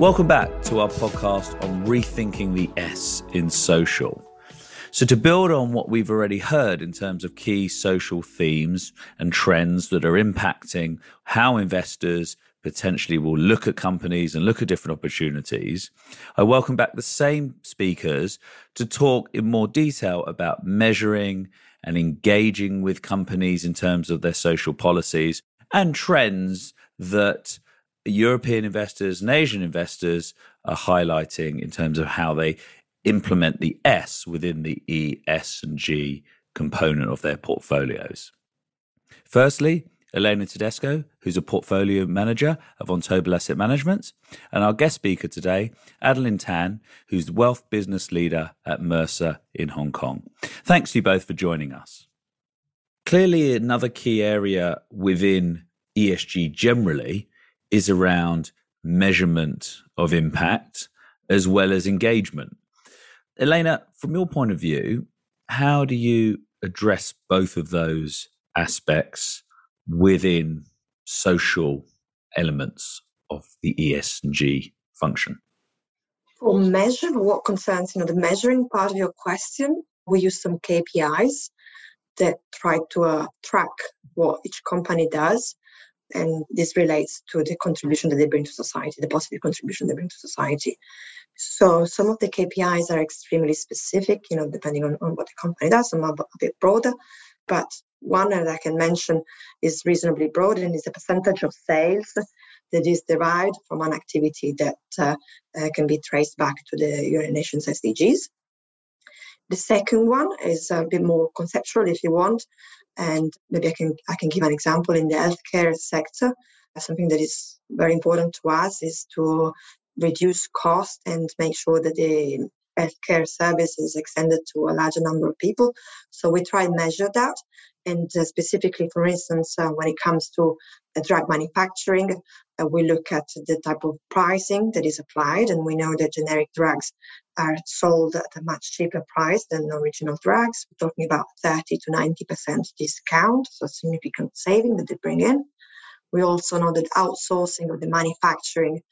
Welcome back to our podcast on rethinking the S in social. So, to build on what we've already heard in terms of key social themes and trends that are impacting how investors potentially will look at companies and look at different opportunities, I welcome back the same speakers to talk in more detail about measuring and engaging with companies in terms of their social policies and trends that European investors and Asian investors are highlighting in terms of how they implement the S within the E, S, and G component of their portfolios. Firstly, Elena Tedesco, who's a portfolio manager of Vontobel Asset Management, and our guest speaker today, Adeline Tan, who's wealth business leader at Mercer in Hong Kong. Thanks to you both for joining us. Clearly, another key area within ESG generally is around measurement of impact as well as engagement. Elena, from your point of view, how do you address both of those aspects within social elements of the ESG function? For measure, what concerns you know the measuring part of your question, we use some KPIs that try to uh, track what each company does and this relates to the contribution that they bring to society, the positive contribution they bring to society. So some of the KPIs are extremely specific, you know, depending on, on what the company does, some are a bit broader. But one that I can mention is reasonably broad and is the percentage of sales that is derived from an activity that uh, uh, can be traced back to the United Nations SDGs. The second one is a bit more conceptual, if you want, and maybe I can I can give an example in the healthcare sector. Something that is very important to us is to reduce cost and make sure that the healthcare service is extended to a larger number of people. So we try and measure that. And uh, specifically, for instance, uh, when it comes to uh, drug manufacturing, uh, we look at the type of pricing that is applied, and we know that generic drugs are sold at a much cheaper price than original drugs. We're talking about 30 to 90% discount, so significant saving that they bring in. We also know that outsourcing of the manufacturing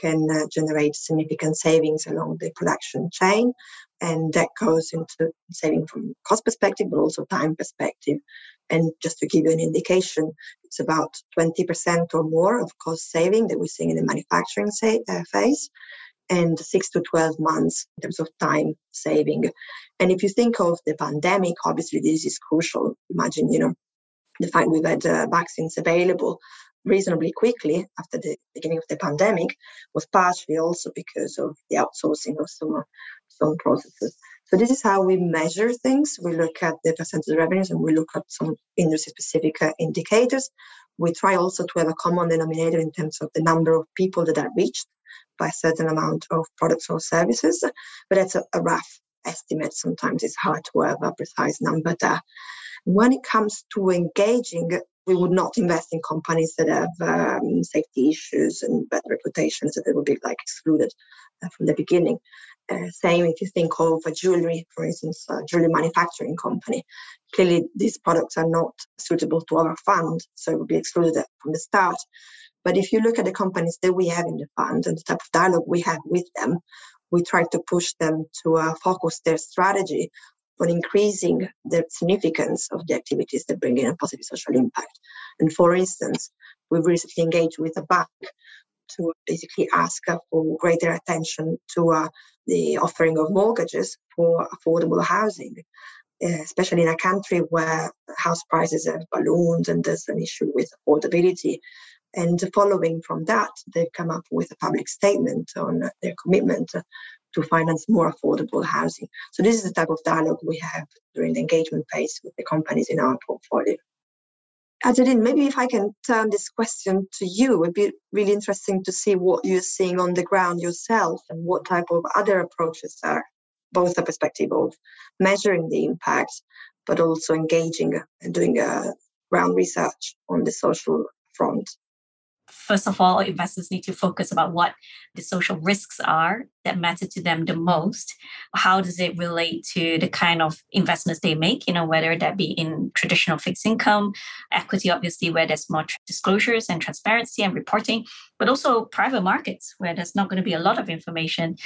can uh, generate significant savings along the production chain. And that goes into saving from cost perspective, but also time perspective. And just to give you an indication, it's about 20% or more of cost saving that we're seeing in the manufacturing uh, phase and six to 12 months in terms of time saving. And if you think of the pandemic, obviously this is crucial. Imagine, you know, the fact we've had uh, vaccines available reasonably quickly after the beginning of the pandemic was partially also because of the outsourcing of some, some processes. So this is how we measure things. We look at the percentage of revenues and we look at some industry-specific uh, indicators. We try also to have a common denominator in terms of the number of people that are reached by a certain amount of products or services, but that's a, a rough estimate. Sometimes it's hard to have a precise number there. When it comes to engaging, we would not invest in companies that have um, safety issues and bad reputations that they would be like excluded uh, from the beginning. Uh, same if you think of a jewelry, for instance, a jewelry manufacturing company. Clearly, these products are not suitable to our fund, so it would be excluded from the start. But if you look at the companies that we have in the fund and the type of dialogue we have with them, we try to push them to uh, focus their strategy on increasing the significance of the activities that bring in a positive social impact. And for instance, we've recently engaged with a bank to basically ask for greater attention to uh, the offering of mortgages for affordable housing, especially in a country where house prices have ballooned and there's an issue with affordability. And following from that, they've come up with a public statement on their commitment to finance more affordable housing. So this is the type of dialogue we have during the engagement phase with the companies in our portfolio. Adeline, maybe if I can turn this question to you, it would be really interesting to see what you're seeing on the ground yourself and what type of other approaches are, both the perspective of measuring the impact, but also engaging and doing a uh, ground research on the social front first of all, investors need to focus about what the social risks are that matter to them the most? How does it relate to the kind of investments they make you know whether that be in traditional fixed income equity obviously where there's more disclosures and transparency and reporting but also private markets where there's not going to be a lot of information?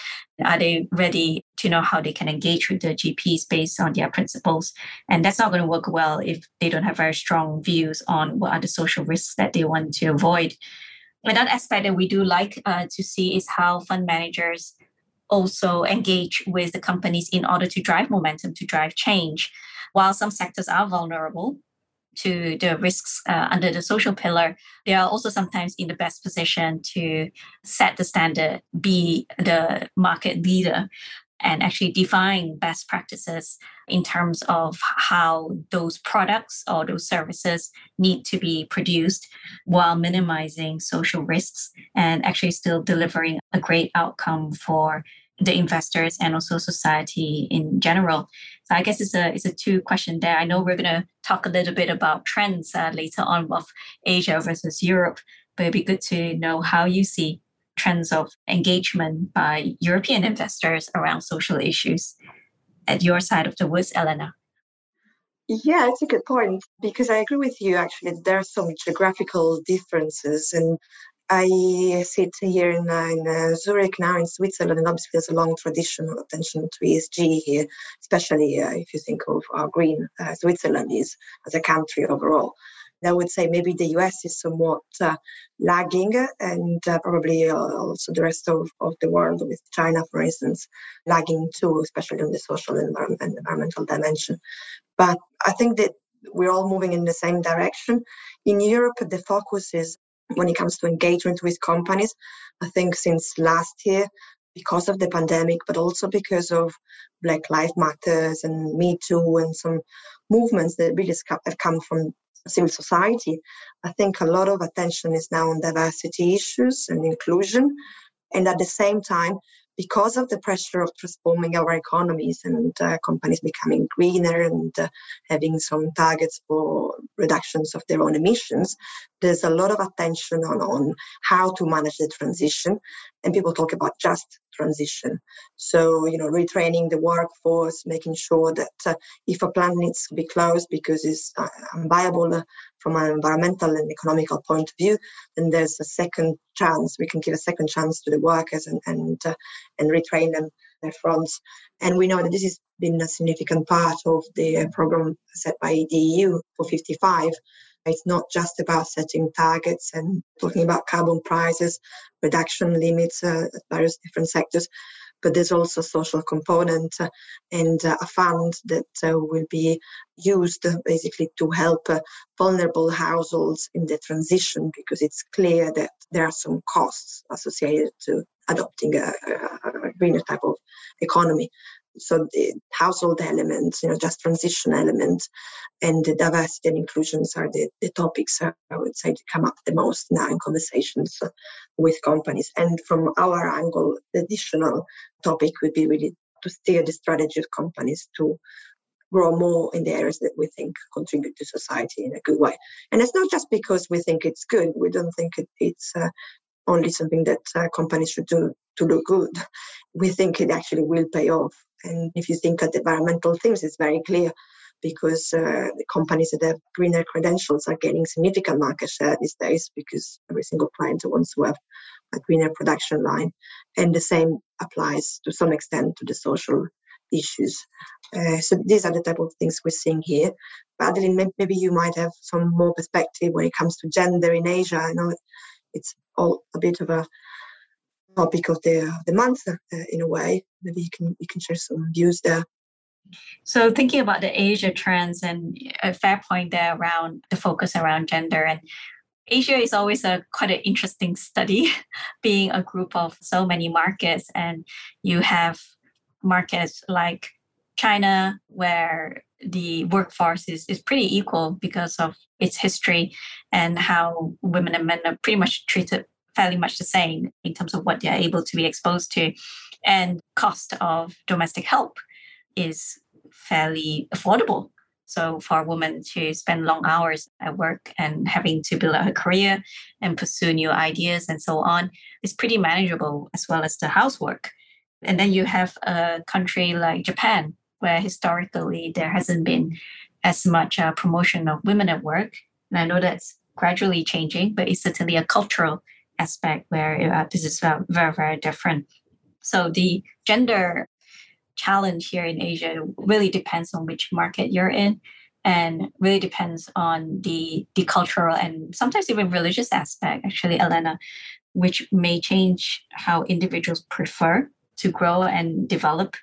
Are they ready to know how they can engage with the gps based on their principles? And that's not going to work well if they don't have very strong views on what are the social risks that they want to avoid. Another aspect that we do like uh, to see is how fund managers also engage with the companies in order to drive momentum, to drive change. While some sectors are vulnerable to the risks uh, under the social pillar, they are also sometimes in the best position to set the standard, be the market leader and actually define best practices in terms of how those products or those services need to be produced while minimizing social risks and actually still delivering a great outcome for the investors and also society in general. So I guess it's a it's a two question there. I know we're going to talk a little bit about trends uh, later on of Asia versus Europe, but it'd be good to know how you see trends of engagement by European investors around social issues at your side of the woods, Elena? Yeah, it's a good point because I agree with you. Actually, there are some geographical differences, and I sit here in, uh, in uh, Zurich now in Switzerland, and obviously there's a long tradition of attention to ESG here, especially uh, if you think of how green uh, Switzerland is as a country overall. I would say maybe the US is somewhat uh, lagging, and uh, probably uh, also the rest of, of the world, with China, for instance, lagging too, especially on the social and environmental dimension. But I think that we're all moving in the same direction. In Europe, the focus is when it comes to engagement with companies. I think since last year, because of the pandemic, but also because of Black Lives Matters and Me Too and some movements that really have come from civil society, I think a lot of attention is now on diversity issues and inclusion. And at the same time, because of the pressure of transforming our economies and uh, companies becoming greener and uh, having some targets for reductions of their own emissions, there's a lot of attention on, on how to manage the transition. And people talk about just transition. So, you know, retraining the workforce, making sure that uh, if a plant needs to be closed because it's uh, unviable from an environmental and economical point of view, then there's a second chance. We can give a second chance to the workers and and uh, and retrain them their fronts. And we know that this has been a significant part of the program set by the EU for 55 it's not just about setting targets and talking about carbon prices, reduction limits uh, at various different sectors, but there's also a social component and uh, a fund that uh, will be used basically to help uh, vulnerable households in the transition because it's clear that there are some costs associated to adopting a, a greener type of economy so the household elements, you know, just transition elements, and the diversity and inclusions are the, the topics I would say to come up the most now in conversations with companies. And from our angle, the additional topic would be really to steer the strategy of companies to grow more in the areas that we think contribute to society in a good way. And it's not just because we think it's good. We don't think it, it's uh, only something that uh, companies should do to look good. We think it actually will pay off. And if you think at the environmental things, it's very clear because uh, the companies that have greener credentials are getting significant market share these days because every single client wants to have a greener production line. And the same applies to some extent to the social issues. Uh, so these are the type of things we're seeing here. But Adeline, maybe you might have some more perspective when it comes to gender in Asia. I know it's all a bit of a topic of the the month uh, in a way. Maybe you can you can share some views there. So thinking about the Asia trends and a fair point there around the focus around gender and Asia is always a quite an interesting study, being a group of so many markets, and you have markets like China where the workforce is, is pretty equal because of its history and how women and men are pretty much treated fairly much the same in terms of what they're able to be exposed to. And cost of domestic help is fairly affordable. So for a woman to spend long hours at work and having to build out her career and pursue new ideas and so on is pretty manageable as well as the housework. And then you have a country like Japan, where historically there hasn't been as much uh, promotion of women at work. And I know that's gradually changing, but it's certainly a cultural aspect where uh, this is uh, very, very different. So the gender challenge here in Asia really depends on which market you're in and really depends on the, the cultural and sometimes even religious aspect, actually, Elena, which may change how individuals prefer to grow and develop.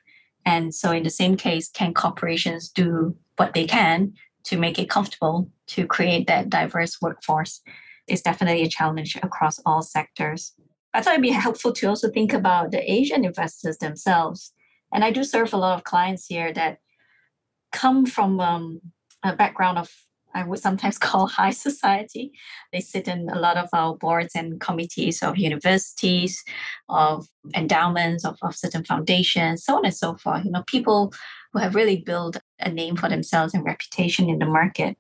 And so, in the same case, can corporations do what they can to make it comfortable to create that diverse workforce? Is definitely a challenge across all sectors. I thought it'd be helpful to also think about the Asian investors themselves. And I do serve a lot of clients here that come from um, a background of I would sometimes call high society. They sit in a lot of our boards and committees of universities, of endowments, of, of certain foundations, so on and so forth. You know, people who have really built a name for themselves and reputation in the market.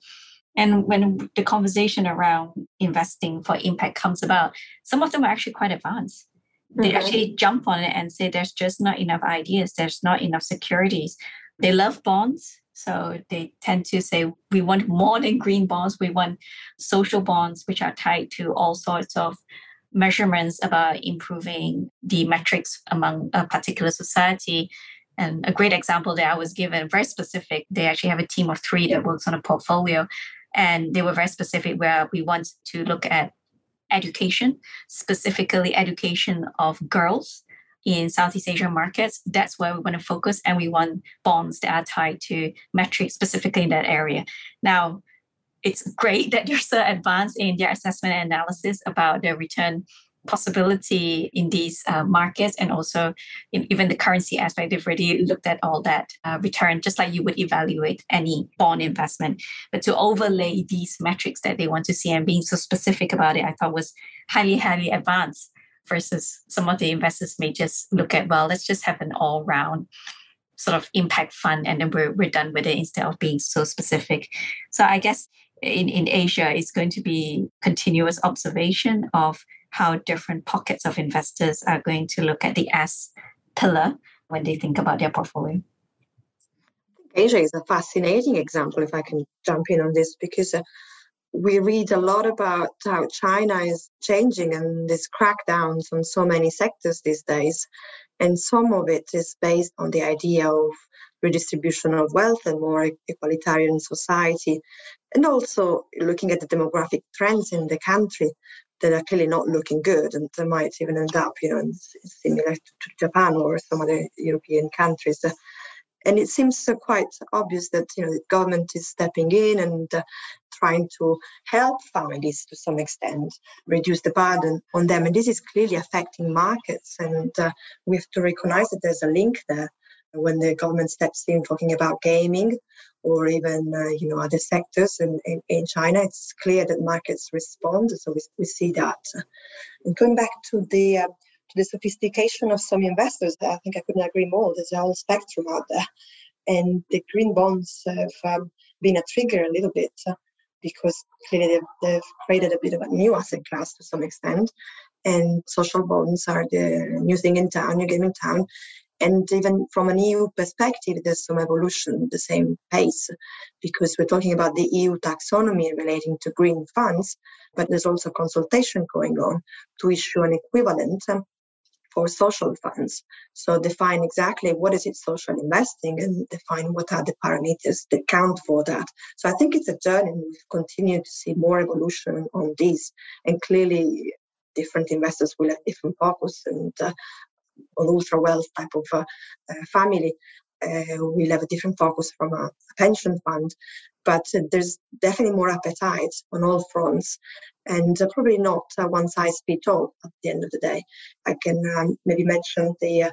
And when the conversation around investing for impact comes about, some of them are actually quite advanced. They mm-hmm. actually jump on it and say there's just not enough ideas, there's not enough securities. They love bonds, so they tend to say we want more than green bonds, we want social bonds, which are tied to all sorts of measurements about improving the metrics among a particular society. And a great example that I was given, very specific, they actually have a team of three that works on a portfolio. And they were very specific where we want to look at education, specifically education of girls in Southeast Asian markets, that's where we want to focus. And we want bonds that are tied to metrics specifically in that area. Now, it's great that you're so advanced in their assessment and analysis about the return possibility in these uh, markets and also in even the currency aspect they've already looked at all that uh, return just like you would evaluate any bond investment but to overlay these metrics that they want to see and being so specific about it i thought was highly highly advanced versus some of the investors may just look at, well, let's just have an all round sort of impact fund and then we're, we're done with it instead of being so specific. So I guess in, in Asia, it's going to be continuous observation of how different pockets of investors are going to look at the S pillar when they think about their portfolio. Asia is a fascinating example, if I can jump in on this, because uh, we read a lot about how China is changing and these crackdowns on so many sectors these days. And some of it is based on the idea of redistribution of wealth and more equalitarian society. And also looking at the demographic trends in the country that are clearly not looking good and they might even end up, you know, similar to Japan or some other European countries. And it seems uh, quite obvious that you know the government is stepping in and uh, trying to help families to some extent reduce the burden on them. And this is clearly affecting markets and uh, we have to recognize that there's a link there when the government steps in talking about gaming or even uh, you know other sectors in, in, in, China, it's clear that markets respond. So we, we see that. And going back to the uh, the sophistication of some investors, I think I couldn't agree more. There's a whole spectrum out there. And the green bonds have um, been a trigger a little bit uh, because clearly they've, they've, created a bit of a new asset class to some extent. And social bonds are the new thing in town, new game in town. And even from an EU perspective, there's some evolution the same pace because we're talking about the EU taxonomy relating to green funds, but there's also consultation going on to issue an equivalent um, for social funds. So define exactly what is it social investing and define what are the parameters that count for that. So I think it's a journey. And we continue to see more evolution on this, and clearly different investors will have different focus and uh, on ultra wealth type of uh, uh, family uh, will have a different focus from a, pension fund but there's definitely more appetite on all fronts and uh, probably not uh, one size fits all at the end of the day. I can um, maybe mention the uh,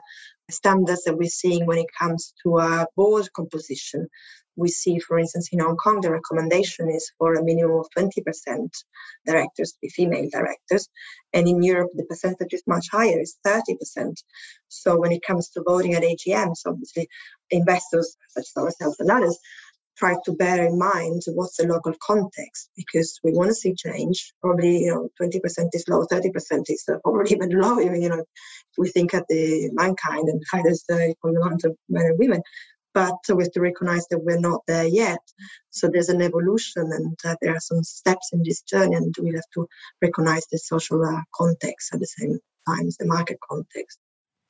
standards that we're seeing when it comes to uh, board composition. We see, for instance, in Hong Kong, the recommendation is for a minimum of 20% directors to be female directors. And in Europe, the percentage is much higher, it's 30%. So when it comes to voting at AGMs, obviously investors such as ourselves and others try to bear in mind what's the local context because we want to see change. Probably, you know, 20% is low, 30% is uh, probably even low. Even, you know, if we think at the mankind and how there's the amount of men and women. But we have to recognize that we're not there yet. So there's an evolution and uh, there are some steps in this journey, and we have to recognize the social uh, context at the same time as the market context.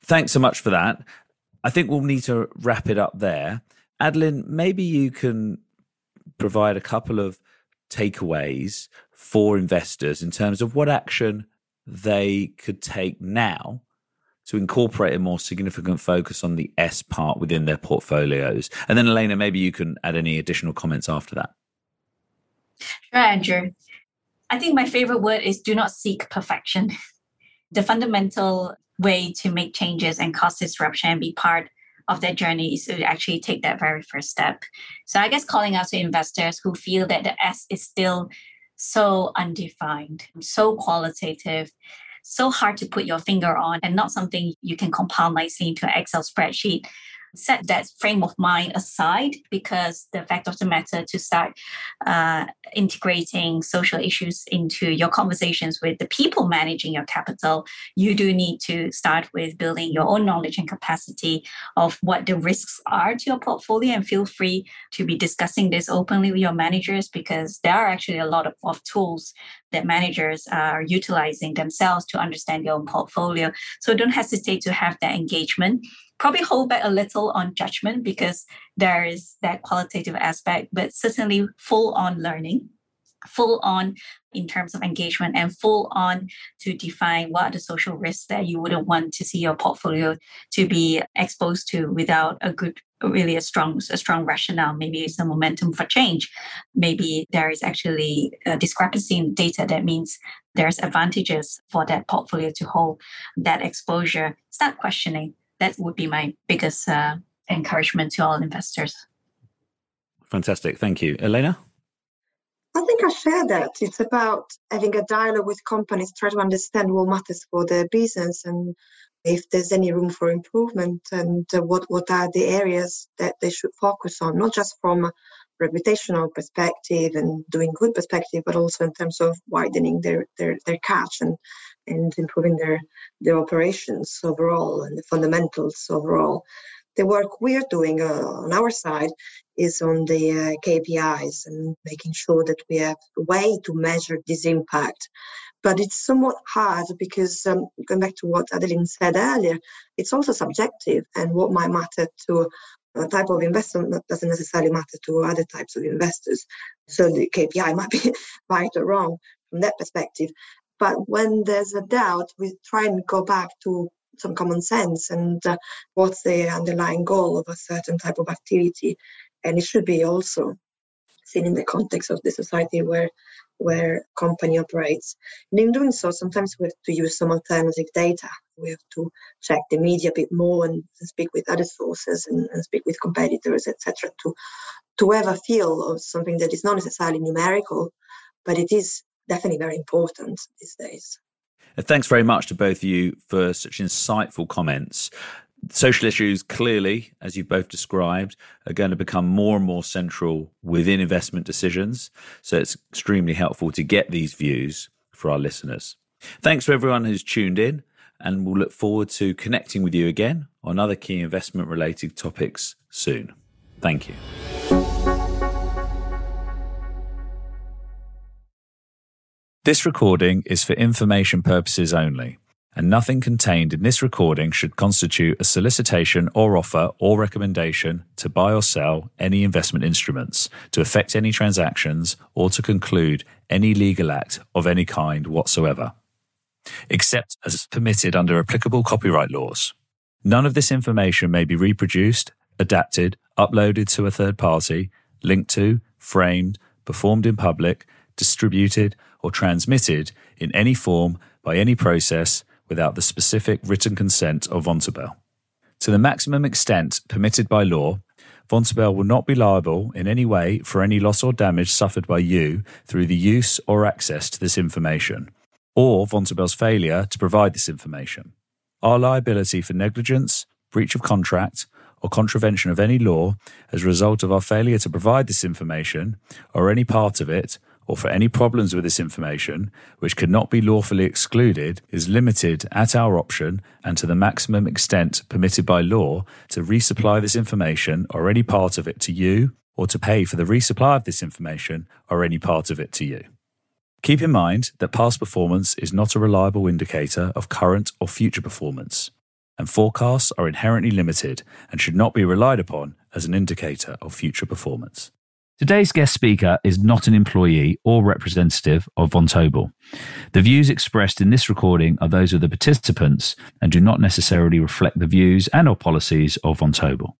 Thanks so much for that. I think we'll need to wrap it up there. Adeline, maybe you can provide a couple of takeaways for investors in terms of what action they could take now to incorporate a more significant focus on the S part within their portfolios. And then, Elena, maybe you can add any additional comments after that. Sure, Andrew. I think my favorite word is do not seek perfection. The fundamental way to make changes and cause disruption and be part of their journey is to actually take that very first step. So I guess calling out to investors who feel that the S is still so undefined, so qualitative, so hard to put your finger on, and not something you can compile nicely into an Excel spreadsheet set that frame of mind aside because the fact of the matter to start uh, integrating social issues into your conversations with the people managing your capital, you do need to start with building your own knowledge and capacity of what the risks are to your portfolio. And feel free to be discussing this openly with your managers because there are actually a lot of, of tools that managers are utilizing themselves to understand their own portfolio. So don't hesitate to have that engagement probably hold back a little on judgment because there is that qualitative aspect, but certainly full on learning, full on in terms of engagement, and full on to define what are the social risks that you wouldn't want to see your portfolio to be exposed to without a good really a strong a strong rationale. Maybe it's a momentum for change. Maybe there is actually a discrepancy in data that means there's advantages for that portfolio to hold that exposure. Start questioning that would be my biggest uh, encouragement to all investors. Fantastic. Thank you. Elena? I think I share that. It's about having a dialogue with companies, try to understand what matters for their business and if there's any room for improvement and uh, what, what are the areas that they should focus on, not just from a reputational perspective and doing good perspective, but also in terms of widening their, their, their catch and and improving their their operations overall and the fundamentals overall. The work we're doing uh, on our side is on the uh, KPIs and making sure that we have a way to measure this impact. But it's somewhat hard because um, going back to what Adeline said earlier, it's also subjective, and what might matter to a type of investment doesn't necessarily matter to other types of investors. So the KPI might be right or wrong from that perspective. But when there's a doubt, we try and go back to some common sense and uh, what's the underlying goal of a certain type of activity. And it should be also seen in the context of the society where where company operates. And in doing so, sometimes we have to use some alternative data. We have to check the media a bit more and, speak with other sources and, and speak with competitors, etc., to to have a feel of something that is not necessarily numerical, but it is definitely very important these days. Uh, thanks very much to both of you for such insightful comments. Social issues, clearly, as you've both described, are going to become more and more central within investment decisions. So it's extremely helpful to get these views for our listeners. Thanks to everyone who's tuned in, and we'll look forward to connecting with you again on other key investment related topics soon. Thank you. This recording is for information purposes only, and nothing contained in this recording should constitute a solicitation or offer or recommendation to buy or sell any investment instruments, to effect any transactions, or to conclude any legal act of any kind whatsoever, except as permitted under applicable copyright laws. None of this information may be reproduced, adapted, uploaded to a third party, linked to, framed, performed in public, distributed, or transmitted in any form by any process without the specific written consent of Vontobel. To the maximum extent permitted by law, Vontobel will not be liable in any way for any loss or damage suffered by you through the use or access to this information, or Vontobel's failure to provide this information. Our liability for negligence, breach of contract, or contravention of any law as a result of our failure to provide this information or any part of it, or for any problems with this information, which cannot be lawfully excluded, is limited at our option and to the maximum extent permitted by law to resupply this information or any part of it to you, or to pay for the resupply of this information or any part of it to you. Keep in mind that past performance is not a reliable indicator of current or future performance, and forecasts are inherently limited and should not be relied upon as an indicator of future performance. Today's guest speaker is not an employee or representative of Vontobel. The views expressed in this recording are those of the participants and do not necessarily reflect the views and or policies of Vontobel.